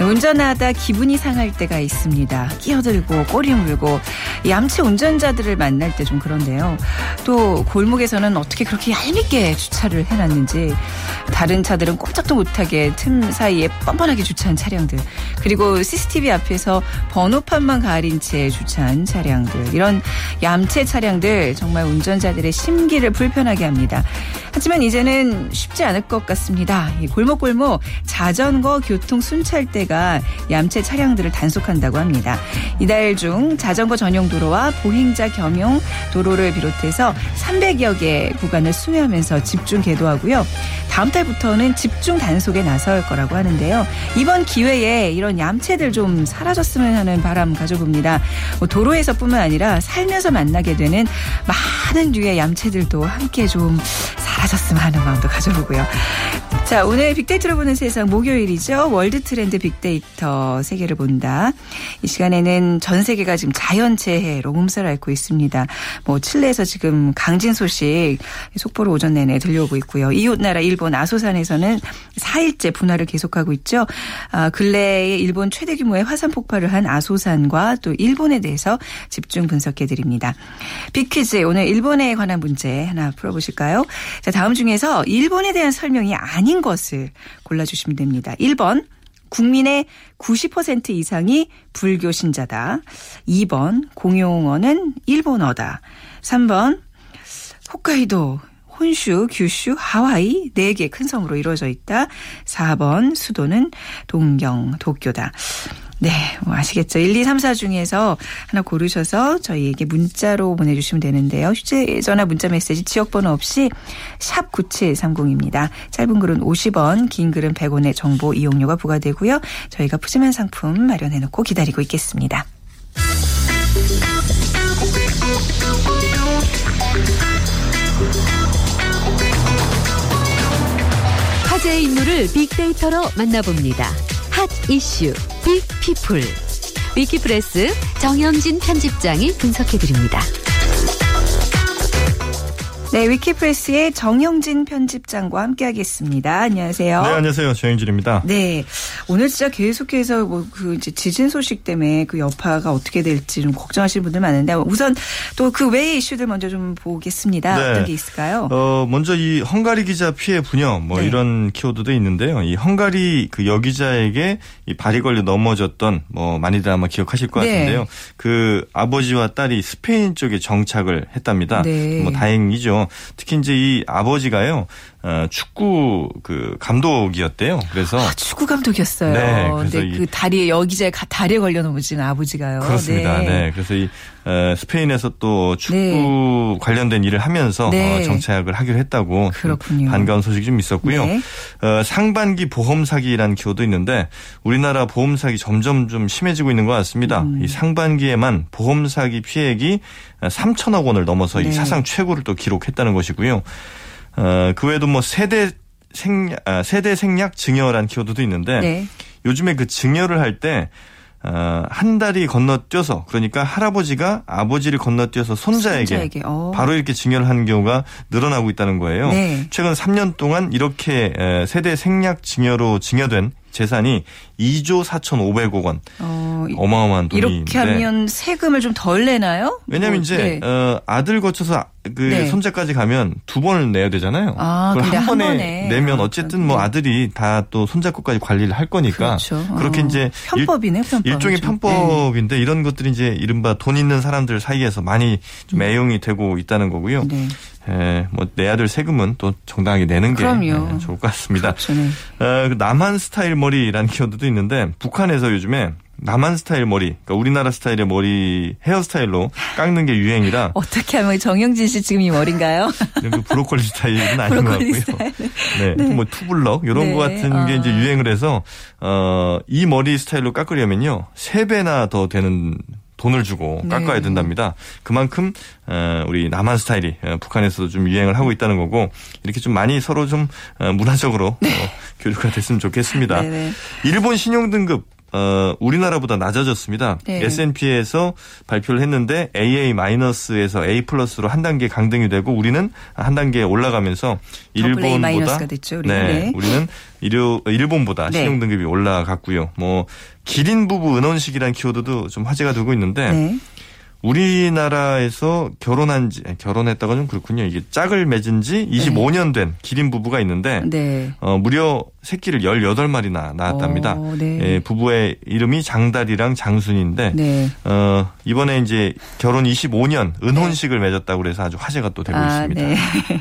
운전하다 기분이 상할 때가 있습니다. 끼어들고 꼬리 물고 얌체 운전자들을 만날 때 좀 그런데요. 또 골목에서는 어떻게 그렇게 얄밉게 주차를 해놨는지 다른 차들은 꼼짝도 못하게 틈 사이에 뻔뻔하게 주차한 차량들 그리고 CCTV 앞에서 번호판만 가린 채 주차한 차량들 이런 얌체 차량들 정말 운전자들의 심기를 불편하게 합니다. 하지만 이제는 쉽지 않을 것 같습니다. 골목골목 자전거 교통 순찰대 가 얌체 차량들을 단속한다고 합니다. 이달 중 자전거 전용 도로와 보행자 겸용 도로를 비롯해서 300여 개 구간을 순회하면서 집중 개도하고요. 다음 달부터는 집중 단속에 나설 거라고 하는데요. 이번 기회에 이런 얌체들 좀 사라졌으면 하는 바람 가져봅니다. 뭐 도로에서뿐만 아니라 살면서 만나게 되는 많은 류의 얌체들도 함께 좀 사라졌으면 하는 마음도 가져보고요. 자, 오늘 빅데이터로 보는 세상 목요일이죠. world 트렌드 빅데이터 세계를 본다. 이 시간에는 전 세계가 지금 자연재해로 몸살을 앓고 있습니다. 뭐 칠레에서 지금 강진 소식 속보로 오전 내내 들려오고 있고요. 이웃 나라 일본 아소산에서는 4일째 분화를 계속하고 있죠. 아, 근래에 일본 최대 규모의 화산 폭발을 한 아소산과 또 일본에 대해서 집중 분석해 드립니다. 빅퀴즈 오늘 일본에 관한 문제 하나 풀어보실까요? 자, 다음 중에서 일본에 대한 설명이 아닌 것을 골라주시면 됩니다. 1번. 국민의 90% 이상이 불교 신자다. 2번. 공용어는 일본어다. 3번. 홈카이도 혼슈, 규슈, 하와이 4개 큰 섬으로 이루어져 있다. 4번 수도는 동경, 도쿄다. 네, 뭐 아시겠죠? 1, 2, 3, 4 중에서 하나 고르셔서 저희에게 문자로 보내주시면 되는데요. 휴대전화 문자 메시지 지역번호 없이 샵 9730입니다. 짧은 글은 50원, 긴 글은 100원의 정보 이용료가 부과되고요. 저희가 푸짐한 상품 마련해놓고 기다리고 있겠습니다. 화제의 인물을 빅데이터로 만나봅니다. 핫 이슈 big people 위키프레스 정영진 편집장이 분석해드립니다. 네, 위키프레스의 정영진 편집장과 함께하겠습니다. 안녕하세요. 네, 안녕하세요. 정영진입니다. 네, 오늘 진짜 계속해서 뭐 그 이제 지진 소식 때문에 그 여파가 어떻게 될지 좀 걱정하시는 분들 많은데 우선 또 그 외의 이슈들 먼저 좀 보겠습니다. 네. 어떤 게 있을까요? 어, 먼저 이 헝가리 기자 피해 분여 뭐 네. 이런 키워드도 있는데요. 이 헝가리 그 여기자에게 이 발이 걸려 넘어졌던 뭐 많이들 아마 기억하실 것 네. 같은데요. 그 아버지와 딸이 스페인 쪽에 정착을 했답니다. 네. 뭐 다행이죠. 특히 이제 이 아버지가요. 어, 축구 그 감독이었대요. 그래서 아, 축구 감독이었어요. 네, 그래서 네, 그 다리에 여기저기 다리에 걸려 넘어진 아버지가요. 그렇습니다. 네, 네 그래서 이 어, 스페인에서 또 축구 네. 관련된 일을 하면서 네. 어, 정착을 하기로 했다고 그렇군요. 반가운 소식이 좀 있었고요. 네. 어, 상반기 보험 사기라는 기호도 있는데 우리나라 보험 사기 점점 좀 심해지고 있는 것 같습니다. 음. 이 상반기에만 보험 사기 피해액이 3천억 원을 넘어서 이 네. 사상 최고를 또 기록했다는 것이고요. 어, 그 외에도 뭐 세대 생략, 아, 세대 생략 증여라는 키워드도 있는데 네. 요즘에 그 증여를 할때 어, 한 달이 건너뛰어서 그러니까 할아버지가 아버지를 건너뛰어서 손자에게, 손자에게. 어. 바로 이렇게 증여를 하는 경우가 늘어나고 있다는 거예요. 네. 최근 3년 동안 이렇게 세대 생략 증여로 증여된 재산이 2조 4,500억 원. 어, 어마어마한 돈이 이렇게 하면 세금을 좀 덜 내나요? 왜냐하면 뭐, 이제 네. 어, 아들 거쳐서 그 네. 손자까지 가면 두 번을 내야 되잖아요. 아, 그걸 한, 한 번에, 번에, 내면 어쨌든 뭐 네. 아들이 다 또 손자 것까지 관리를 할 거니까 그렇죠. 그렇게 어, 이제 편법이네, 편법. 일종의 편법인데 네. 이런 것들이 이제 이른바 돈 있는 사람들 사이에서 많이 좀 음. 애용이 되고 있다는 거고요. 네. 예, 뭐 내야 될 세금은 또 정당하게 내는 게 예, 좋을 것 같습니다. 그렇죠. 네. 어, 그 남한 스타일 머리라는 키워드도 있는데 북한에서 요즘에 남한 스타일 머리, 그러니까 우리나라 스타일의 머리 헤어스타일로 깎는 게 유행이라 어떻게 하면 정영진 씨 지금 이 머리인가요? 그 브로콜리 스타일은 아닌 것 같고요. 스타일. 네, 네. 뭐 투블럭 이런 네. 거 같은 아. 게 이제 유행을 해서 어, 이 머리 스타일로 깎으려면요 세 배나 더 되는 돈을 주고 네. 깎아야 된답니다. 그만큼 어, 우리 남한 스타일이 어, 북한에서도 좀 유행을 하고 있다는 거고 이렇게 좀 많이 서로 좀 어, 문화적으로 네. 교류가 됐으면 좋겠습니다. 네네. 일본 신용 등급 어, 우리나라보다 낮아졌습니다. 네. S&P에서 발표를 했는데 AA-에서 A 플러스로 한 단계 강등이 되고 우리는 한 단계 올라가면서 일본보다 됐죠, 우리는. 네, 네. 우리는 일요, 일본보다 네. 신용 등급이 올라갔고요. 뭐 기린 부부 은혼식이라는 키워드도 좀 화제가 되고 있는데 네. 우리나라에서 결혼한 지 결혼했다가 좀 그렇군요. 이게 짝을 맺은 지 25년 된 기린 부부가 있는데 네. 어, 무려 새끼를 18마리나 낳았답니다. 어, 네. 예, 부부의 이름이 장달이랑 장순인데 네. 어, 이번에 이제 결혼 25년 은혼식을 맺었다고 그래서 아주 화제가 또 되고 있습니다. 네.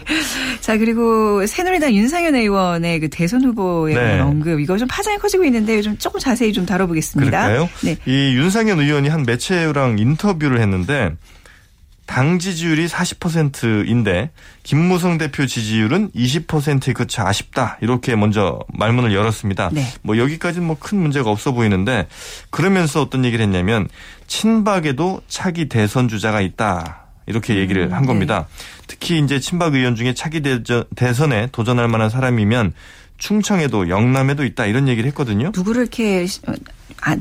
자, 그리고 새누리당 윤상현 의원의 그 대선 후보에 네. 언급, 이거 좀 파장이 커지고 있는데 좀 조금 자세히 좀 다뤄보겠습니다. 그럴까요? 네. 이 윤상현 의원이 한 매체랑 인터뷰를 했는데 당 지지율이 40%인데 김무성 대표 지지율은 20%에 그쳐 아쉽다 이렇게 먼저 말문을 열었습니다. 네. 뭐 여기까지는 뭐 큰 문제가 없어 보이는데 그러면서 어떤 얘기를 했냐면 친박에도 차기 대선 주자가 있다. 이렇게 얘기를 한 네. 겁니다. 특히 이제 친박 의원 중에 차기 대전, 대선에 도전할 만한 사람이면 충청에도 영남에도 있다 이런 얘기를 했거든요. 누구를 이렇게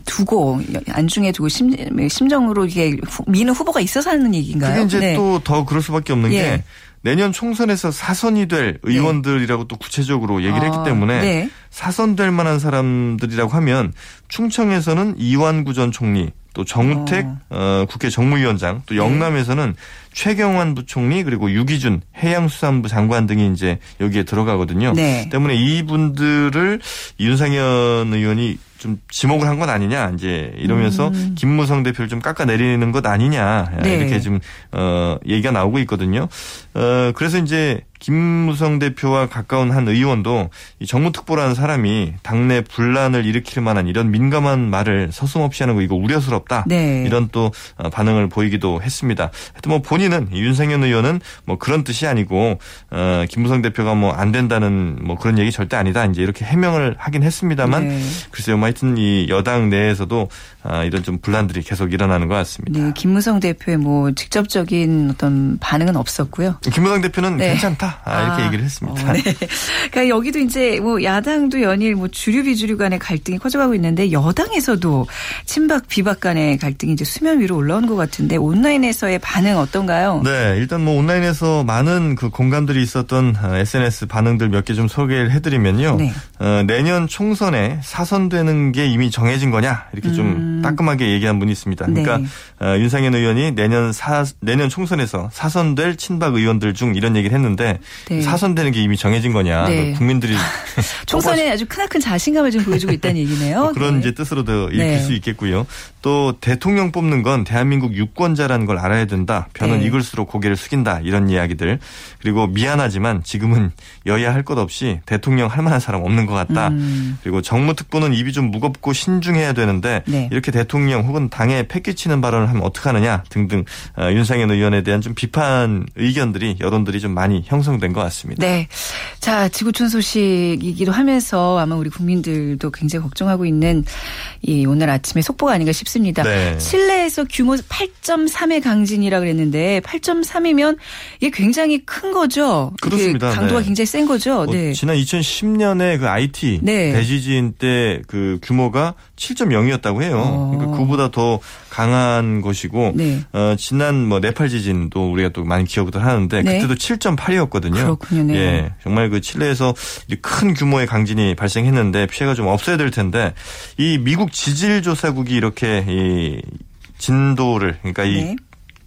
두고 안중에 두고 심, 심정으로 이게 후- 미는 후보가 있어서 하는 얘기인가요? 그게 이제 네. 또더 그럴 수밖에 없는 예. 게 내년 총선에서 사선이 될 의원들이라고 또 구체적으로 얘기를 아, 했기 때문에 네. 사선될 만한 사람들이라고 하면 충청에서는 이완구 전 총리 또 정우택 어, 국회 정무위원장 또 영남에서는 최경환 부총리 그리고 유기준 해양수산부 장관 등이 이제 여기에 들어가거든요. 네. 때문에 이분들을 윤상현 의원이 좀 지목을 한 건 아니냐 이제 이러면서 김무성 대표를 좀 깎아내리는 것 아니냐 음. 네. 이렇게 지금 어 얘기가 나오고 있거든요. 어 그래서 이제 김무성 대표와 가까운 한 의원도 이 정무특보라는 사람이 당내 분란을 일으킬 만한 이런 민감한 말을 서슴없이 하는 거 이거 우려스럽다. 네. 이런 또 어, 반응을 보이기도 했습니다. 하여튼 뭐 본인은 이 윤상현 의원은 뭐 그런 뜻이 아니고 어 김무성 대표가 뭐 안 된다는 뭐 그런 얘기 절대 아니다. 이제 이렇게 해명을 하긴 했습니다만 네. 글쎄요. 뭐 하여튼 이 여당 내에서도 아, 이런 좀 분란들이 계속 일어나는 것 같습니다. 네, 김무성 대표의 뭐 직접적인 어떤 반응은 없었고요. 김무성 대표는 네. 괜찮다. 아, 이렇게 아, 얘기를 했습니다. 어, 네. 그러니까 여기도 이제 뭐 야당도 연일 뭐 주류 비주류 간의 갈등이 커져가고 있는데 여당에서도 친박 비박 간의 갈등이 이제 수면 위로 올라오는 것 같은데 온라인에서의 반응 어떤가요? 네, 일단 뭐 온라인에서 많은 그 공감들이 있었던 어, SNS 반응들 몇 개 좀 소개를 해드리면요. 네. 어, 내년 총선에 사선되는 게 이미 정해진 거냐 이렇게 좀 따끔하게 얘기한 분이 있습니다. 그러니까 네. 어, 윤상현 의원이 내년 사 내년 총선에서 사선될 친박 의원들 중 이런 얘기를 했는데 네. 사선되는 게 이미 정해진 거냐 네. 국민들이 총선에 아주 크나큰 자신감을 좀 보여주고 있다는 얘기네요. 뭐 그런 네. 이제 뜻으로도 읽힐 네. 수 있겠고요. 또 대통령 뽑는 건 대한민국 유권자라는 걸 알아야 된다. 변은 네. 익을수록 고개를 숙인다. 이런 이야기들. 그리고 미안하지만 지금은 여야 할 것 없이 대통령 할 만한 사람 없는 것 같다. 음. 그리고 정무특보는 입이 좀 무겁고 신중해야 되는데 네. 이렇게 대통령 혹은 당에 패기치는 발언을 하면 어떡하느냐 등등 어, 윤상현 의원에 대한 좀 비판 의견들이 여론들이 좀 많이 형성된 것 같습니다. 네. 자, 지구촌 소식이기도 하면서 아마 우리 국민들도 굉장히 걱정하고 있는 이 오늘 아침의 속보가 아닌가 싶습니다. 네. 칠레에서 규모 8.3의 강진이라 그랬는데 8.3이면 이게 굉장히 큰 거죠. 그렇습니다. 강도가 네. 굉장히 센 거죠. 어, 네. 지난 2010년에 그 IT 네. 대지진 때 그 규모가 7.0이었다고 해요. 어. 그러니까 그보다 더 강한 것이고 네. 어, 지난 뭐 네팔 지진도 우리가 또 많이 기억을 하는데 네. 그때도 7.8이었거든요. 그렇군요. 네. 예, 정말 그 칠레에서 이큰 규모의 강진이 발생했는데 피해가 좀 없어야 될 텐데 이 미국 지질조사국이 이렇게 이 진도를 그러니까 이 네.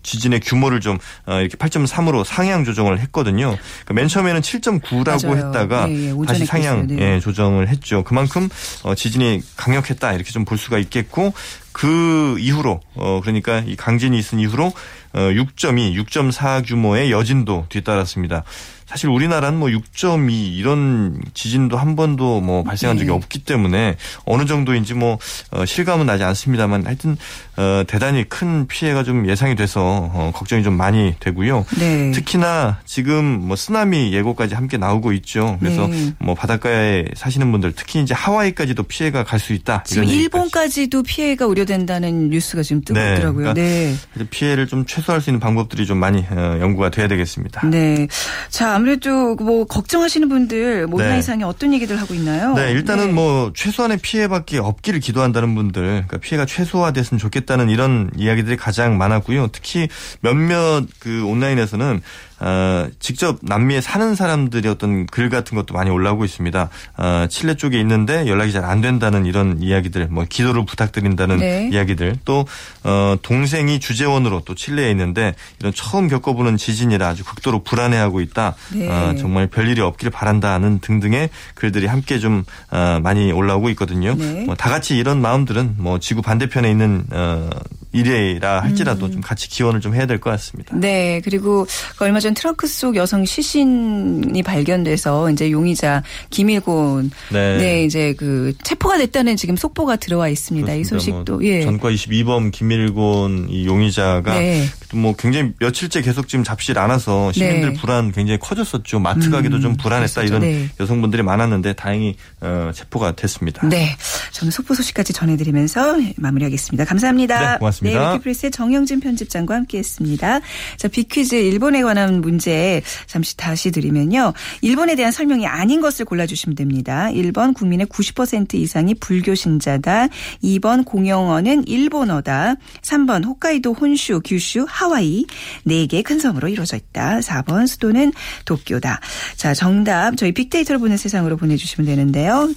지진의 규모를 좀 어, 이렇게 8.3으로 상향 조정을 했거든요. 그러니까 맨 처음에는 7.9라고 맞아요. 했다가 예, 예, 다시 상향. 네. 예, 조정을 했죠. 그만큼 어, 지진이 강력했다 이렇게 좀 볼 수가 있겠고 그 이후로 어, 그러니까 이 강진이 있은 이후로 어, 6.2, 6.4 규모의 여진도 뒤따랐습니다. 사실 우리나라는 뭐 6.2 이런 지진도 한 번도 뭐 발생한 적이 네. 없기 때문에 어느 정도인지 뭐 어, 실감은 나지 않습니다만 하여튼 어, 대단히 큰 피해가 좀 예상이 돼서 어, 걱정이 좀 많이 되고요. 네. 특히나 지금 뭐 쓰나미 예고까지 함께 나오고 있죠. 그래서 네. 뭐 바닷가에 사시는 분들 특히 이제 하와이까지도 피해가 갈 수 있다. 지금. 일본까지도 피해가 우려 되고 된다는 뉴스가 지금 뜨고 네, 있더라고요. 그러니까 네. 피해를 좀 최소화할 수 있는 방법들이 좀 많이 어, 연구가 돼야 되겠습니다. 네. 자, 아무래도 뭐 걱정하시는 분들 모나 네. 이상에 어떤 얘기들 하고 있나요? 네, 일단은 네. 뭐 최소한의 피해밖에 없기를 기도한다는 분들, 그러니까 피해가 최소화됐으면 좋겠다는 이런 이야기들이 가장 많았고요. 특히 몇몇 그 온라인에서는 어, 직접 남미에 사는 사람들이 어떤 글 같은 것도 많이 올라오고 있습니다. 어, 칠레 쪽에 있는데 연락이 잘 안 된다는 이런 이야기들, 뭐 기도를 부탁드린다는 네. 이야기들, 또 어, 동생이 주재원으로 또 칠레에 있는데 이런 처음 겪어보는 지진이라 아주 극도로 불안해하고 있다. 네. 어, 정말 별일이 없기를 바란다는 등등의 글들이 함께 좀 어, 많이 올라오고 있거든요. 네. 뭐다 같이 이런 마음들은 뭐 지구 반대편에 있는 어, 일이라 할지라도 좀 같이 기원을 좀 해야 될 것 같습니다. 네, 그리고 그 얼마 전 트렁크 속 여성 시신이 발견돼서 이제 용의자 김일곤 네. 네, 이제 그 체포가 됐다는 지금 속보가 들어와 있습니다. 이 그렇습니다. 소식도 뭐 예. 전과 22범 김일곤 이 용의자가 네. 뭐 굉장히 며칠째 계속 지금 잡질 않아서 시민들 네. 불안 굉장히 커졌었죠. 마트 가기도 좀 불안했다 그랬었죠. 이런 네. 여성분들이 많았는데 다행히 어, 체포가 됐습니다. 네. 저는 속보 소식까지 전해드리면서 마무리하겠습니다. 감사합니다. 네, 고맙습니다. 네, 위키프레스의 정영진 편집장과 함께했습니다. 자, 비퀴즈 일본에 관한 문제 잠시 다시 드리면요. 일본에 대한 설명이 아닌 것을 골라주시면 됩니다. 1번 국민의 90% 이상이 불교 신자다. 2번 공용어는 일본어다. 3번 홋카이도, 혼슈, 규슈, 하와이 4개 큰 섬으로 이루어져 있다. 4번 수도는 도쿄다. 자, 정답 저희 빅데이터를 보는 세상으로 보내주시면 되는데요.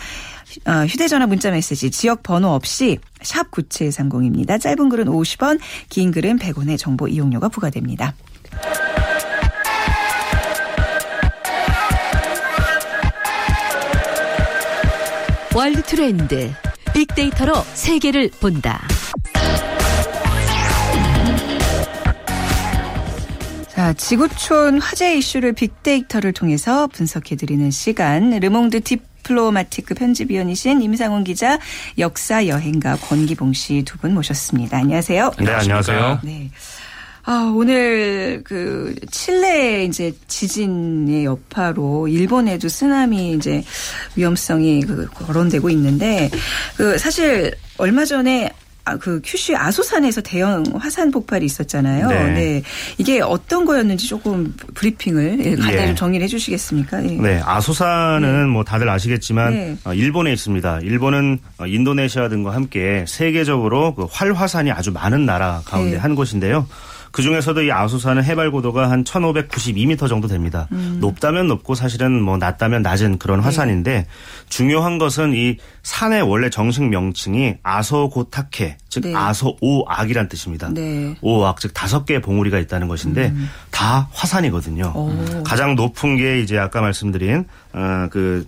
어, 휴대전화 문자 메시지 지역 번호 없이 샵 9730입니다. 짧은 글은 50원, 긴 글은 100원의 정보 이용료가 부과됩니다. World 트렌드. 빅데이터로 세계를 본다. 자, 지구촌 화제 이슈를 빅데이터를 통해서 분석해드리는 시간. 르몽드 디플로마티크 편집위원이신 임상훈 기자, 역사 여행가 권기봉 씨 두 분 모셨습니다. 안녕하세요. 네, 안녕하세요. 네. 아, 오늘 그 칠레 이제 지진의 여파로 일본에도 쓰나미 이제 위험성이 그 거론되고 있는데 그 사실 얼마 전에 아, 그 큐슈 아소산에서 대형 화산 폭발이 있었잖아요. 네. 이게 어떤 거였는지 조금 브리핑을 예, 간단히 예. 좀 정리를 해 주시겠습니까? 예. 네, 아소산은 뭐 다들 아시겠지만 네. 어, 일본에 있습니다. 일본은 어, 인도네시아 등과 함께 세계적으로 그 활화산이 아주 많은 나라 가운데 네. 한 곳인데요. 그 중에서도 이 아소산은 해발 고도가 한 1,592m 정도 됩니다. 음. 높다면 높고 사실은 뭐 낮다면 낮은 네. 그런 화산인데 중요한 것은 이 산의 원래 정식 명칭이 아소고타케, 즉 네. 아소오악이란 뜻입니다. 네. 오악 즉 다섯 개의 봉우리가 있다는 것인데 다 화산이거든요. 오. 가장 높은 게 이제 아까 말씀드린 어 그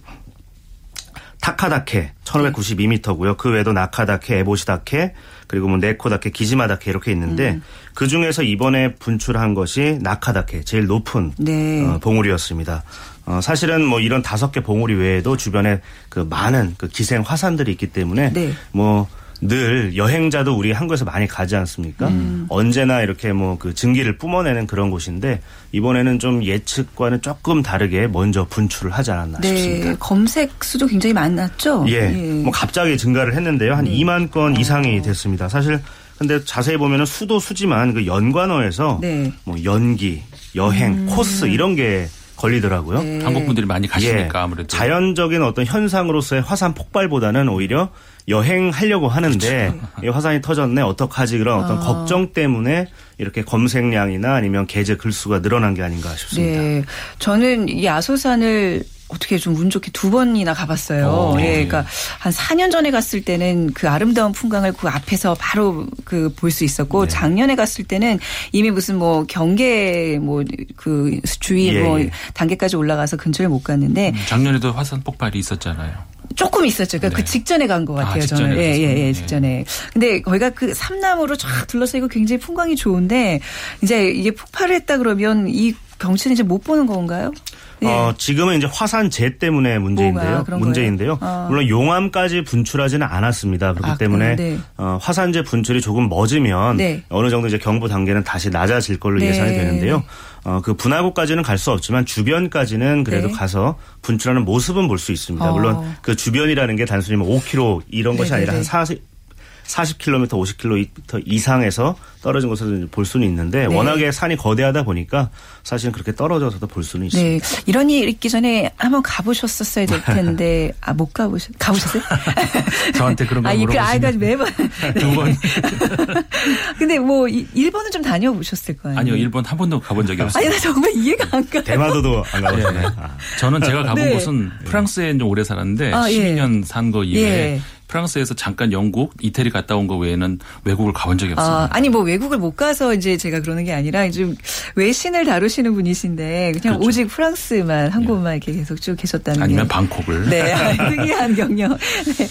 타카다케 1592m고요. 그 외에도 나카다케, 에보시다케, 그리고 뭐 네코다케, 기지마다케 이렇게 있는데 그 중에서 이번에 분출한 것이 나카다케 제일 높은 네. 어, 봉우리였습니다. 어, 사실은 뭐 이런 다섯 개 봉우리 외에도 주변에 그 많은 그 기생 화산들이 있기 때문에 네. 뭐 늘 여행자도 우리 한국에서 많이 가지 않습니까? 음. 언제나 이렇게 뭐 그 증기를 뿜어내는 그런 곳인데 이번에는 좀 예측과는 조금 다르게 먼저 분출을 하지 않았나 네. 싶습니다. 검색 수도 굉장히 많았죠? 예. 뭐 갑자기 증가를 했는데요. 네. 한 2만 건 이상이 어. 됐습니다. 사실 근데 자세히 보면은 수도 수지만 그 연관어에서 네. 음. 뭐 연기, 여행, 코스 이런 게 걸리더라고요. 네. 한국 분들이 많이 가시니까 예. 아무래도 자연적인 어떤 현상으로서의 화산 폭발보다는 오히려 여행하려고 하는데 그렇죠. 이 화산이 터졌네 어떡하지 그런 어떤 아. 걱정 때문에 이렇게 검색량이나 아니면 게재 글수가 늘어난 게 아닌가 싶습니다. 네. 저는 이 아소산을 어떻게 좀 운 좋게 두 번이나 가봤어요. 어, 예, 네. 그러니까 한 4년 전에 갔을 때는 그 아름다운 풍광을 그 앞에서 바로 그 볼 수 있었고 네. 작년에 갔을 때는 이미 무슨 뭐 경계 뭐 그 주의 예, 뭐 예. 단계까지 올라가서 근처에 못 갔는데 작년에도 화산 폭발이 있었잖아요. 조금 있었죠. 그러니까 네. 그 직전에 간것 아, 같아요. 직전에 저는. 예, 예, 예. 직전에. 근데 거기가 그 삼나무로 쫙 둘러싸이고 굉장히 풍광이 좋은데 이제 이게 폭발을 했다 그러면 이 경치는 이제 못 보는 건가요? 예. 어, 지금은 이제 화산재 때문에 문제인데요. 문제인데요. 아. 물론 용암까지 분출하지는 않았습니다. 그렇기 아, 때문에? 네. 어, 화산재 분출이 조금 멎으면 네. 어느 정도 이제 경보 단계는 다시 낮아질 걸로 네. 예상이 되는데요. 어, 그 분화구까지는 갈 수 없지만 주변까지는 그래도 네. 가서 분출하는 모습은 볼 수 있습니다. 어. 물론 그 주변이라는 게 단순히 뭐 5km 이런 것이 네네네. 아니라 한 40, 40km, 50km 이상에서 떨어진 곳을 볼 수는 있는데 네. 워낙에 산이 거대하다 보니까 사실은 그렇게 떨어져서도 볼 수는 네. 있습니다. 이런 일 있기 전에 한번 가보셨었어야 될 텐데, 아, 못 가보셨, 가보셨어요? 저한테 그런 걸 아, 이- 그 물어보시면 아이가 매번. 두 번. 근데 뭐, 이- 일본은 좀 다녀보셨을 거예요. 아니요, 일본 한 번도 가본 적이 없어요. 아니, 나 정말 이해가 안 가. 대마도도 안 가보셨나요? 네. 아. 저는 제가 가본 네. 곳은 프랑스에 좀 오래 살았는데 아, 예. 12년 산거 이외에 예. 프랑스에서 잠깐 영국, 이태리 갔다 온 거 외에는 외국을 가본 적이 없습니다. 아, 아니 뭐 외국을 못 가서 이제 제가 그러는 게 아니라 좀 외신을 다루시는 분이신데 그냥 그렇죠. 오직 프랑스만 한 곳만 이렇게 계속 쭉 계셨다는 아니면 게. 방콕을. 네, 특이한 경력. 네.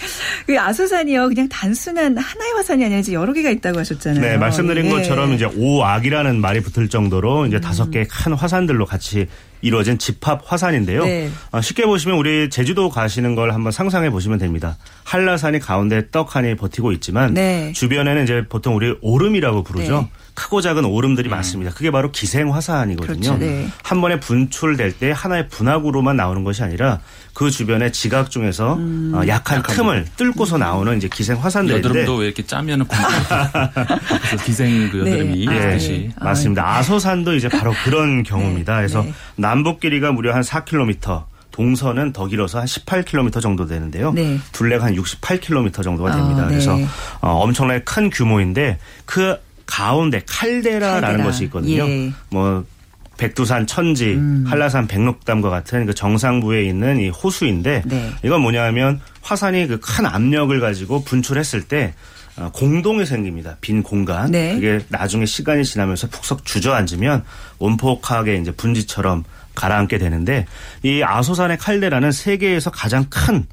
그 아소산이요, 그냥 단순한 하나의 화산이 아니라 이제 여러 개가 있다고 하셨잖아요. 네, 말씀드린 예. 것처럼 이제 오악이라는 말이 붙을 정도로 이제 다섯 개의 큰 화산들로 같이 이루어진 집합 화산인데요. 네. 어, 쉽게 보시면 우리 제주도 가시는 걸 한번 상상해 보시면 됩니다. 한라산이 가운데 떡하니 버티고 있지만 네. 주변에는 이제 보통 우리 오름이라고 부르죠. 네. 크고 작은 오름들이 많습니다. 그게 바로 기생 화산이거든요. 그렇죠, 네. 한 번에 분출될 때 하나의 분화구로만 나오는 것이 아니라 그 주변에 지각 중에서 음. 어, 약한 틈을 뚫고서 나오는 이제 기생 화산들인데 여드름도 왜 이렇게 짜면은 그래서 기생 그 네. 여드름이 아, 있듯이 네. 맞습니다. 아소산도 이제 바로 그런 경우입니다. 그래서 네. 남북 길이가 무려 한 4km, 동서는 더 길어서 한 18km 정도 되는데요. 네. 둘레가 한 68km 정도가 아, 됩니다. 네. 그래서 어, 엄청나게 큰 규모인데 그 가운데 칼데라라는 칼데라. 것이 있거든요. 예. 뭐 백두산 천지, 음. 한라산 백록담과 같은 그 정상부에 있는 이 호수인데 네. 이건 뭐냐면 화산이 그 큰 압력을 가지고 분출했을 때 어, 공동이 생깁니다. 빈 공간. 네. 그게 나중에 시간이 지나면서 푹석 주저앉으면 원폭하게 이제 분지처럼 가라앉게 되는데 이 아소산의 칼데라는 세계에서 가장 큰 어,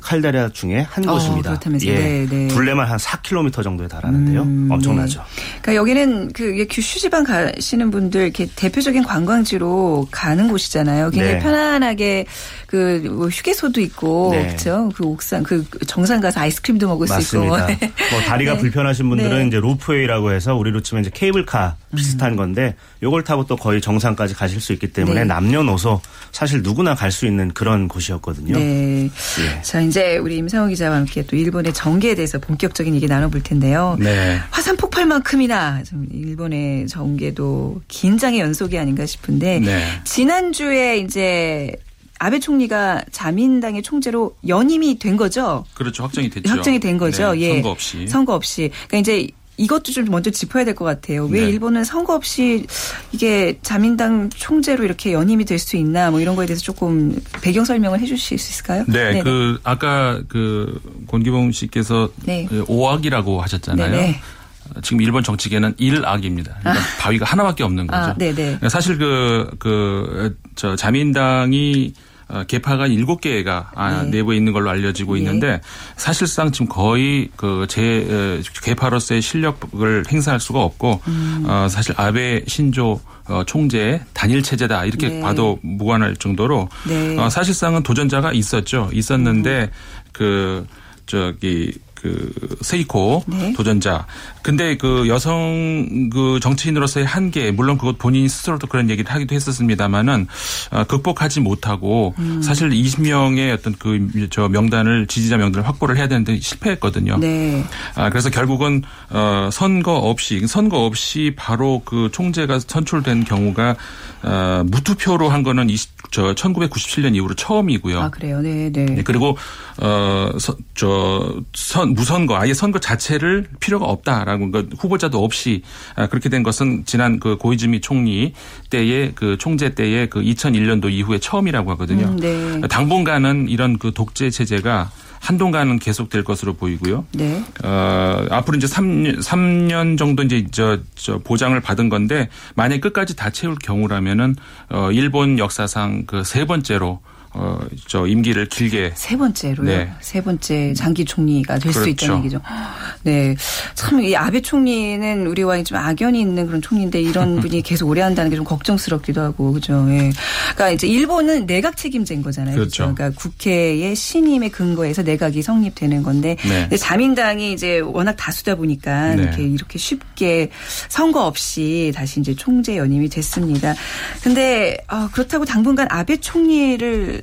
칼데라 중에 한 어, 곳입니다. 그렇다면서요. 네, 네. 둘레만 한 4km 정도에 달하는데요. 음, 엄청나죠. 그러니까 여기는 그 규슈 지방 가시는 분들 이렇게 대표적인 관광지로 가는 곳이잖아요. 굉장히 네. 편안하게 그뭐 휴게소도 있고 네. 그렇죠. 그 옥상 그 정상 가서 아이스크림도 먹을 수 맞습니다. 있고. 뭐 다리가 네. 불편하신 분들은 네. 이제 로프웨이라고 해서 우리로 치면 이제 케이블카 비슷한 건데 요걸 타고 또 거의 정상까지 가실 수 있기 때문에 네. 남녀노소 사실 누구나 갈 수 있는 그런 곳이었거든요. 네. 예. 자, 이제 우리 임상호 기자와 함께 또 일본의 정계에 대해서 본격적인 얘기 나눠볼 텐데요. 네. 화산 폭발만큼이나 좀 일본의 정계도 긴장의 연속이 아닌가 싶은데 네. 지난주에 이제 아베 총리가 자민당의 총재로 연임이 된 거죠. 그렇죠. 확정이 됐죠. 확정이 된 거죠. 네, 예. 선거 없이. 선거 없이. 그러니까 이제 이것도 좀 먼저 짚어야 될 것 같아요. 왜 네. 일본은 선거 없이 이게 자민당 총재로 이렇게 연임이 될 수 있나 뭐 이런 거에 대해서 조금 배경 설명을 해 주실 수 있을까요? 네, 네네. 그 아까 그 권기봉 씨께서 네. 그 오악이라고 하셨잖아요. 네네. 지금 일본 정치계는 일악입니다. 그러니까 바위가 하나밖에 없는 거죠. 아, 네네. 사실 그, 그, 저, 자민당이 어, 개파가 일곱 개가 아, 네. 내부에 있는 걸로 알려지고 예. 있는데 사실상 지금 거의 그 제 개파로서의 실력을 행사할 수가 없고 음. 어, 사실 아베 신조 어, 총재의 단일 체제다 이렇게 네. 봐도 무관할 정도로 네. 어, 사실상은 도전자가 있었죠. 있었는데 그 저기 그 세이코 네. 도전자. 근데 그 여성 그 정치인으로서의 한계 물론 그것 본인 스스로도 그런 얘기를 하기도 했었습니다만은 어, 극복하지 못하고 음. 사실 20명의 어떤 그 저 명단을 지지자 명단을 확보를 해야 되는데 실패했거든요. 네. 아, 그래서 결국은 어 선거 없이 선거 없이 바로 그 총재가 선출된 경우가 어 무투표로 한 거는 20, 저 1997년 이후로 처음이고요. 아 그래요. 네, 네. 네, 그리고 어저 무선거 아예 선거 자체를 필요가 없다라고 그 후보자도 없이 아, 그렇게 된 것은 지난 그 고이즈미 총리 때의 그 총재 때의 그 2001년도 이후에 처음이라고 하거든요. 음, 네. 당분간은 이런 그 독재 체제가 한동안은 계속될 것으로 보이고요. 네. 어, 앞으로 이제 3년, 3년 정도 이제 저, 저 보장을 받은 건데 만약 끝까지 다 채울 경우라면은 어, 일본 역사상 그 세 번째로 어, 저 임기를 길게 세 번째로요. 네. 세 번째 장기 총리가 될수 그렇죠. 있다는 얘기죠. 네. 참 이 아베 총리는 우리와 좀 악연이 있는 그런 총리인데 이런 분이 계속 오래 한다는 게 좀 걱정스럽기도 하고 그죠. 예. 그러니까 이제 일본은 내각 책임제인 거잖아요. 그렇죠. 그렇죠. 그러니까 국회의 신임의 근거에서 내각이 성립되는 건데 네. 자민당이 이제 워낙 다수다 보니까 네. 이렇게 이렇게 쉽게 선거 없이 다시 이제 총재 연임이 됐습니다. 근데 아, 그렇다고 당분간 아베 총리를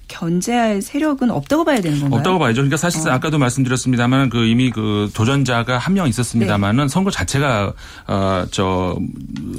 견제할 세력은 없다고 봐야 되는 건가요? 없다고 봐야죠. 그러니까 사실상 어. 아까도 말씀드렸습니다만 그 이미 그 도전자가 한 명 있었습니다만은 네. 선거 자체가 어저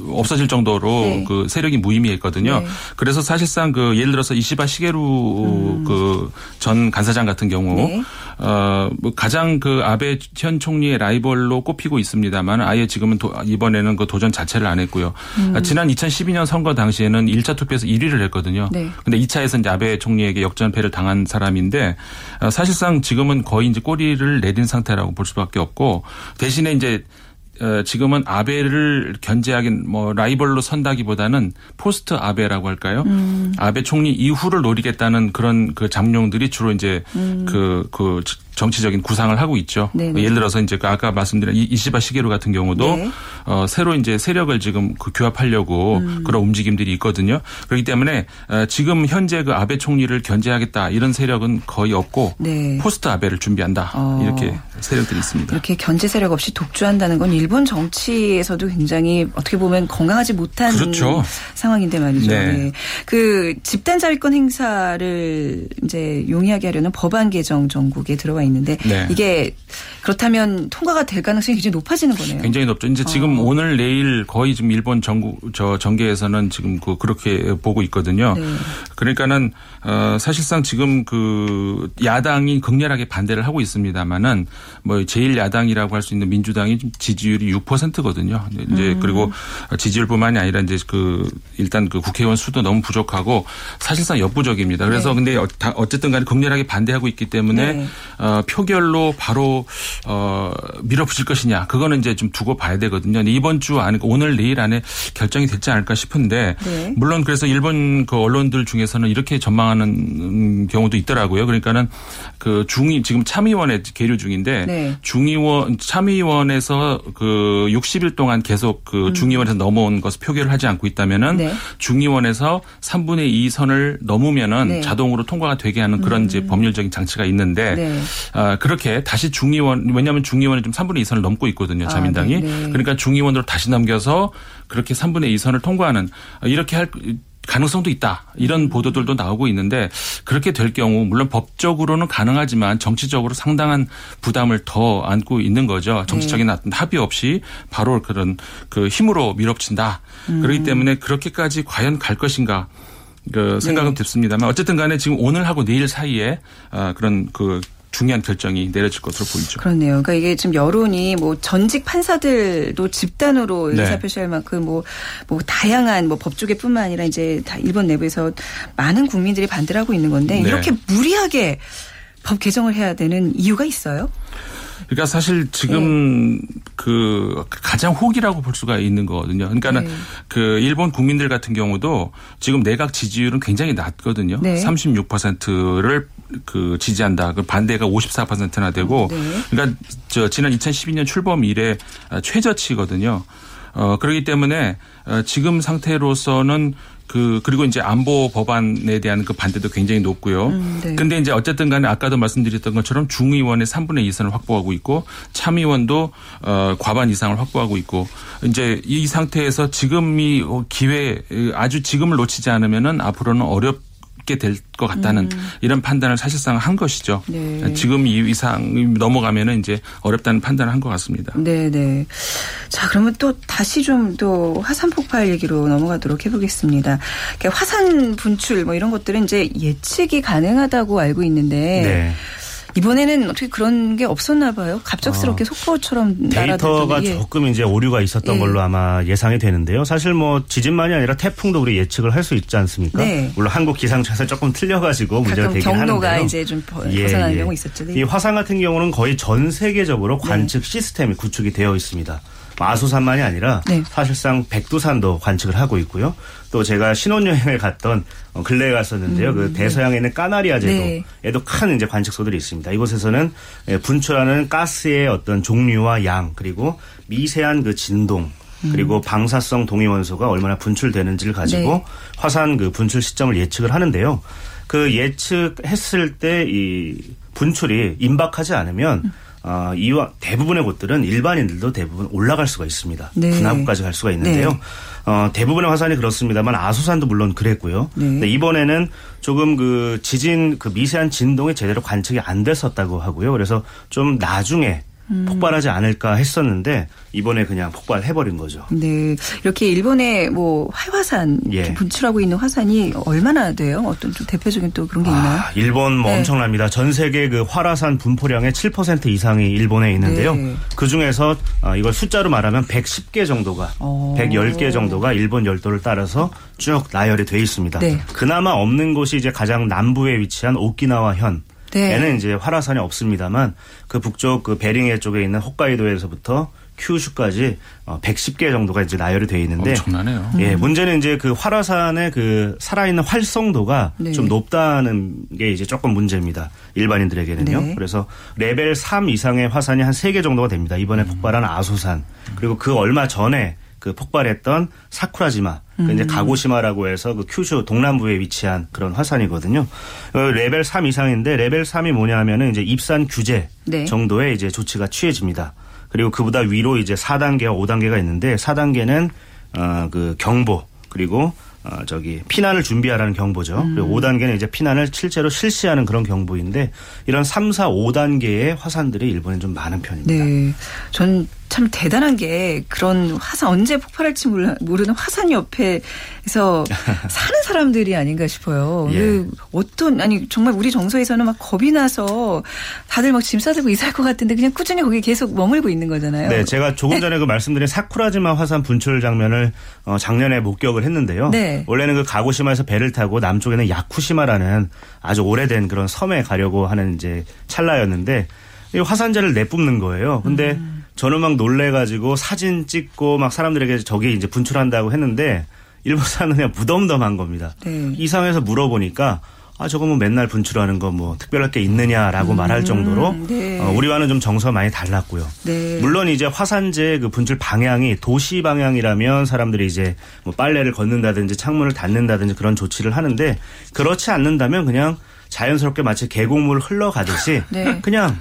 없어질 정도로 네. 그 세력이 무의미했거든요. 네. 그래서 사실상 그 예를 들어서 이시바 시게루 그전 간사장 같은 경우 음. 네. 어뭐 가장 그 아베 현 총리의 라이벌로 꼽히고 있습니다만 아예 지금은 도- 이번에는 그 도전 자체를 안 했고요. 음. 아, 지난 2012년 선거 당시에는 1차 투표에서 1위를 했거든요. 네. 근데 2차에서 이제 아베 총리에게 역전패를 당한 사람인데 어, 사실상 지금은 거의 이제 꼬리를 내린 상태라고 볼 수밖에 없고 대신에 이제 어, 지금은 아베를 견제하긴 뭐 라이벌로 선다기보다는 포스트 아베라고 할까요? 음. 아베 총리 이후를 노리겠다는 그런 그 잠룡들이 주로 이제 그, 그 정치적인 구상을 하고 있죠. 음. 네네. 예를 들어서 이제 그 아까 말씀드린 이- 이시바 시게루 같은 경우도 네. 어, 새로 이제 세력을 지금 그 교합하려고 음. 그런 움직임들이 있거든요. 그렇기 때문에 어, 지금 현재 그 아베 총리를 견제하겠다 이런 세력은 거의 없고 네. 포스트 아베를 준비한다 어. 이렇게 세력들이 있습니다. 이렇게 견제 세력 없이 독주한다는 건 일본 정치에서도 굉장히 어떻게 보면 건강하지 못한 그렇죠. 상황인데 말이죠. 네. 네. 그 집단 자위권 행사를 이제 용이하게 하려는 법안 개정 전국에 들어가 있는데 네. 이게 그렇다면 통과가 될 가능성이 굉장히 높아지는 거네요. 굉장히 높죠. 이제 지금 어. 오늘 내일 거의 지금 일본 전국 저 전계에서는 지금 그 그렇게 보고 있거든요. 네. 그러니까는 어 사실상 지금 그 야당이 극렬하게 반대를 하고 있습니다만은 뭐 제일 야당이라고 할 수 있는 민주당이 좀 지지율이 6%거든요. 이제 음. 그리고 지지율뿐만이 아니라 이제 그 일단 그 국회의원 수도 너무 부족하고 사실상 역부족입니다. 그래서 네. 근데 어- 다 어쨌든 간에 극렬하게 반대하고 있기 때문에 네. 어, 표결로 바로 어, 밀어붙일 것이냐 그거는 이제 좀 두고 봐야 되거든요. 이번 주 안에 오늘 내일 안에 결정이 됐지 않을까 싶은데 네. 물론 그래서 일본 그 언론들 중에서는 이렇게 전망하는 음, 경우도 있더라고요. 그러니까는 그 중위 지금 참의원에 계류 중인데 네. 중의원 참의원에서 그 60일 동안 계속 그 중의원에서 넘어온 것을 표결을 하지 않고 있다면은 음. 네. 중의원에서 3분의 2 선을 넘으면은 네. 자동으로 통과가 되게 하는 그런 이제 법률적인 장치가 있는데 네. 아, 그렇게 다시 중의원 왜냐하면 중의원이 좀 3분의 2선을 넘고 있거든요. 아, 자민당이. 네, 네. 그러니까 중의원으로 다시 넘겨서 그렇게 3분의 2선을 통과하는 어, 이렇게 할 가능성도 있다. 음. 이런 보도들도 나오고 있는데 그렇게 될 경우 물론 법적으로는 가능하지만 정치적으로 상당한 부담을 더 안고 있는 거죠. 정치적인 네. 합의 없이 바로 그런 그 힘으로 밀어붙인다. 음. 그렇기 때문에 그렇게까지 과연 갈 것인가 그 생각은 네. 듭습니다만 어쨌든 간에 지금 오늘 하고 내일 사이에 아, 그런 그 중요한 결정이 내려질 것으로 보이죠. 그렇네요. 그러니까 이게 지금 여론이 뭐 전직 판사들도 집단으로 네. 의사 표시할 만큼 뭐, 뭐 다양한 뭐 법조계뿐만 아니라 이제 다 일본 내부에서 많은 국민들이 반대를 하고 있는 건데 네. 이렇게 무리하게 법 개정을 해야 되는 이유가 있어요? 그러니까 사실 지금 네. 그 가장 호기라고 볼 수가 있는 거거든요. 그러니까는 네. 그 일본 국민들 같은 경우도 지금 내각 지지율은 굉장히 낮거든요. 네. 36%를 그 지지한다. 그 반대가 54%나 되고 네. 그러니까 저 지난 2012년 출범 이래 최저치거든요. 어 그렇기 때문에 어, 지금 상태로서는 그 그리고 이제 안보 법안에 대한 그 반대도 굉장히 높고요. 음, 네. 근데 이제 어쨌든 간에 아까도 말씀드렸던 것처럼 중의원의 3분의 2선을 확보하고 있고 참의원도 어 과반 이상을 확보하고 있고 이제 이 상태에서 지금이 기회 아주 지금을 놓치지 않으면은 앞으로는 어렵 게 될 것 같다는 이런 판단을 사실상 한 것이죠. 음. 네. 지금 이 이상 넘어가면은 이제 어렵다는 판단을 한 것 같습니다. 네 네. 자, 그러면 또 다시 좀 또 화산 폭발 얘기로 넘어가도록 해보겠습니다. 화산 분출 뭐 이런 것들은 이제 예측이 가능하다고 알고 있는데 네. 이번에는 어떻게 그런 게 없었나 봐요. 갑작스럽게 속보처럼 데이터가 예. 조금 이제 오류가 있었던 예. 걸로 아마 예상이 되는데요. 사실 뭐 지진만이 아니라 태풍도 우리 예측을 할 수 있지 않습니까? 네. 물론 한국 기상청에서 조금 틀려가지고 문제가 되긴 경로가 하는데요. 이제 좀 벗- 예, 벗어나는 예. 경우 있었죠. 네. 이 화산 같은 경우는 거의 전 세계적으로 관측 시스템이 구축이 되어 있습니다. 아소산만이 아니라 네. 사실상 백두산도 관측을 하고 있고요. 또 제가 신혼여행을 갔던 어, 근래에 갔었는데요. 그 대서양에 있는 까나리아 음, 네. 제도에도 큰 이제 관측소들이 있습니다. 이곳에서는 예, 분출하는 가스의 어떤 종류와 양 그리고 미세한 그 진동 그리고 방사성 동위원소가 얼마나 분출되는지를 가지고 음. 네. 화산 그 분출 시점을 예측을 하는데요. 그 예측했을 때 이 분출이 임박하지 않으면 어, 이와 대부분의 곳들은 일반인들도 대부분 올라갈 수가 있습니다. 네. 분화구까지 갈 수가 있는데요. 네. 어, 대부분의 화산이 그렇습니다만 아소산도 물론 그랬고요. 네. 이번에는 조금 그 지진 그 미세한 진동이 제대로 관측이 안 됐었다고 하고요. 그래서 좀 나중에 음. 폭발하지 않을까 했었는데 이번에 그냥 폭발해버린 거죠. 네. 이렇게 일본의 뭐 활화산 예. 분출하고 있는 화산이 얼마나 돼요? 어떤 좀 대표적인 또 그런 게 있나요? 아, 일본 뭐 네. 엄청납니다. 전 세계 그 활화산 분포량의 7% 이상이 일본에 있는데요. 네. 그 중에서 아, 이걸 숫자로 말하면 110개 정도가, 어. 110개 정도가 일본 열도를 따라서 쭉 나열이 돼 있습니다. 네. 그나마 없는 곳이 이제 가장 남부에 위치한 오키나와 현. 네. 에는 이제 활화산이 없습니다만 그 북쪽 그 베링해 쪽에 있는 홋카이도에서부터 큐슈까지 어, 110개 정도가 이제 나열이 돼 있는데 엄청나네요. 예, 문제는 이제 그 활화산의 그 살아있는 활성도가 네. 좀 높다는 게 이제 조금 문제입니다. 일반인들에게는요. 네. 그래서 레벨 3 이상의 화산이 한 3개 정도가 됩니다. 이번에 폭발한 아소산. 그리고 그 얼마 전에 그 폭발했던 사쿠라지마. 그 음. 이제 가고시마라고 해서 그 큐슈 동남부에 위치한 그런 화산이거든요. 어, 레벨 3 이상인데 레벨 3이 뭐냐 하면은 이제 입산 규제 네. 정도의 이제 조치가 취해집니다. 그리고 그보다 위로 이제 4단계와 5단계가 있는데 4단계는 어그 경보 그리고 어 저기 피난을 준비하라는 경보죠. 음. 그리고 5단계는 이제 피난을 실제로 실시하는 그런 경보인데 이런 3, 4, 5단계의 화산들이 일본에 좀 많은 편입니다. 네. 전 참 대단한 게 그런 화산 언제 폭발할지 몰라, 모르는 화산 옆에서 사는 사람들이 아닌가 싶어요. 예. 그 어떤 아니 정말 우리 정서에서는 막 겁이 나서 다들 막 짐 싸들고 이사할 것 같은데 그냥 꾸준히 거기 계속 머물고 있는 거잖아요. 네, 제가 조금 전에 그 말씀드린 사쿠라지마 화산 분출 장면을 어, 작년에 목격을 했는데요. 네. 원래는 그 가고시마에서 배를 타고 남쪽에는 야쿠시마라는 아주 오래된 그런 섬에 가려고 하는 이제 찰나였는데 이 화산재를 내뿜는 거예요. 근데 음. 저는 막 놀래가지고 사진 찍고 막 사람들에게 저기 이제 분출한다고 했는데 일본 사람은 그냥 무덤덤한 겁니다. 네. 이상해서 물어보니까 아 저거 뭐 맨날 분출하는 거 뭐 특별할 게 있느냐라고 말할 정도로 네. 어, 우리와는 좀 정서가 많이 달랐고요. 네. 물론 이제 화산재 그 분출 방향이 도시 방향이라면 사람들이 이제 뭐 빨래를 걷는다든지 창문을 닫는다든지 그런 조치를 하는데 그렇지 않는다면 그냥 자연스럽게 마치 계곡물 흘러가듯이 네. 그냥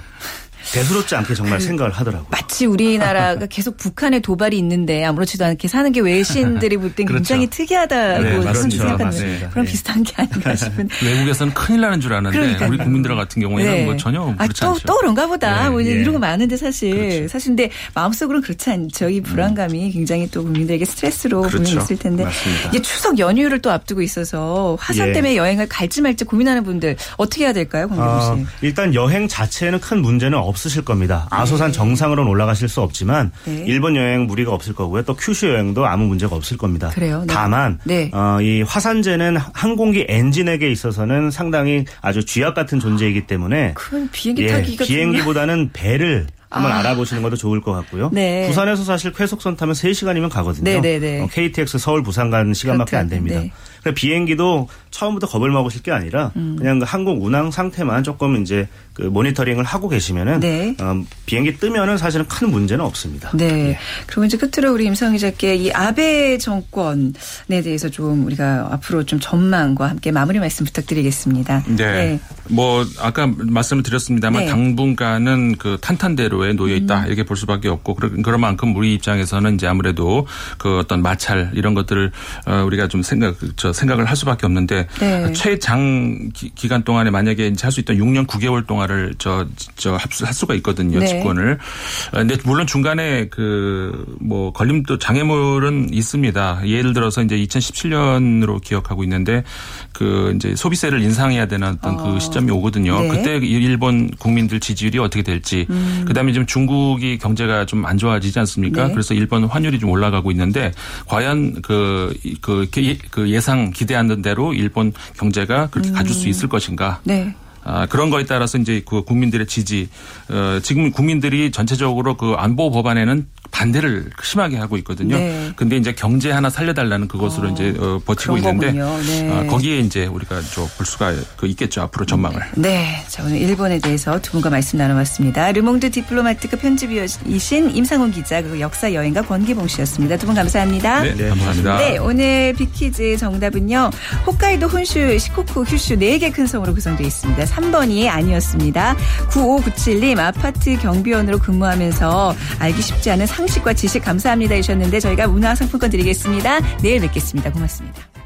대수롭지 않게 정말 생각을 하더라고요. 마치 우리나라가 계속 북한에 도발이 있는데 아무렇지도 않게 사는 게 외신들이 볼땐 그렇죠. 굉장히 특이하다고 네, 맞습니다. 생각하는. 그런 네. 비슷한 게 아닌가 싶은. 외국에서는 큰일 나는 줄 아는데 그러니까요. 우리 국민들 같은 경우에는 뭐 전혀 아, 그렇지 또, 않죠. 또 그런가 보다. 네, 뭐 예. 이런 거 많은데 사실. 그렇죠. 사실 근데 마음속으로는 그렇지 않죠. 이 불안감이 굉장히 또 국민들에게 스트레스로 그렇죠. 분명히 있을 텐데. 맞습니다. 이제 추석 연휴를 또 앞두고 있어서 화산 예. 때문에 여행을 갈지 말지 고민하는 분들 어떻게 해야 될까요, 씨? 어, 일단 여행 자체에는 큰 문제는 없 으실 겁니다. 아소산 정상으로는 올라가실 수 없지만 네. 일본 여행 무리가 없을 거고요. 또 큐슈 여행도 아무 문제가 없을 겁니다. 그래요? 네. 다만 네. 어, 이 화산재는 항공기 엔진에게 있어서는 상당히 아주 쥐약 같은 존재이기 때문에 그건 비행기 예, 타기가 비행기보다는 배를 한번 아. 알아보시는 것도 좋을 것 같고요. 네. 부산에서 사실 쾌속선 타면 3시간이면 가거든요. 네, 네, 네. 어, KTX 서울 부산 가는 시간밖에 안 됩니다. 네. 그래서 비행기도 처음부터 겁을 먹으실 게 아니라 음. 그냥 그 항공 운항 상태만 조금 이제 그 모니터링을 하고 계시면은 네. 어, 비행기 뜨면은 사실은 큰 문제는 없습니다. 네. 예. 그리고 이제 끝으로 우리 임성 기자께 이 아베 정권에 대해서 좀 우리가 앞으로 좀 전망과 함께 마무리 말씀 부탁드리겠습니다. 네. 뭐 아까 말씀을 드렸습니다만 네. 당분간은 그 탄탄대로 에 놓여 있다 음. 이렇게 볼 수밖에 없고 그런 만큼 우리 입장에서는 이제 아무래도 그 어떤 마찰 이런 것들을 어, 우리가 좀 생각 저 생각을 할 수밖에 없는데 네. 최장 기, 간 동안에 만약에 이제 할 수 있던 6년 9개월 동안을 저저 할 수가 있거든요 네. 집권을. 어, 근데 물론 중간에 그 뭐 걸림도 장애물은 있습니다. 예를 들어서 이제 2017년으로 기억하고 있는데 그 이제 소비세를 인상해야 되는 어떤 어. 그 시점이 오거든요. 네. 그때 일본 국민들 지지율이 어떻게 될지. 그다음에 지금 중국이 경제가 좀 안 좋아지지 않습니까? 네. 그래서 일본 환율이 좀 올라가고 있는데 과연 그, 그, 예- 그 예상 기대하는 대로 일본 경제가 그렇게 가줄 수 있을 것인가? 네. 아, 그런 거에 따라서 이제 그 국민들의 지지, 어, 지금 국민들이 전체적으로 그 안보 법안에는 반대를 심하게 하고 있거든요. 네. 근데 이제 경제 하나 살려달라는 그것으로 이제 어, 버티고 있는데. 네. 아, 거기에 이제 우리가 좀볼 수가 그 있겠죠 앞으로 전망을. 네. 자, 오늘 일본에 대해서 두 분과 말씀 나눠봤습니다. 르몽드 디플로마티크 편집위원이신 임상훈 기자, 그리고 역사 여행가 권기봉 씨였습니다. 두 분 감사합니다. 네, 감사합니다. 네, 오늘 빅 퀴즈 정답은요. 홋카이도 혼슈, 시코쿠, 규슈 4개 큰 섬으로 구성되어 있습니다. 3번이 아니었습니다. 9597님 아파트 경비원으로 근무하면서 알기 쉽지 않은 상 식과 지식 감사합니다 하셨는데 저희가 문화상품권 드리겠습니다. 내일 뵙겠습니다. 고맙습니다.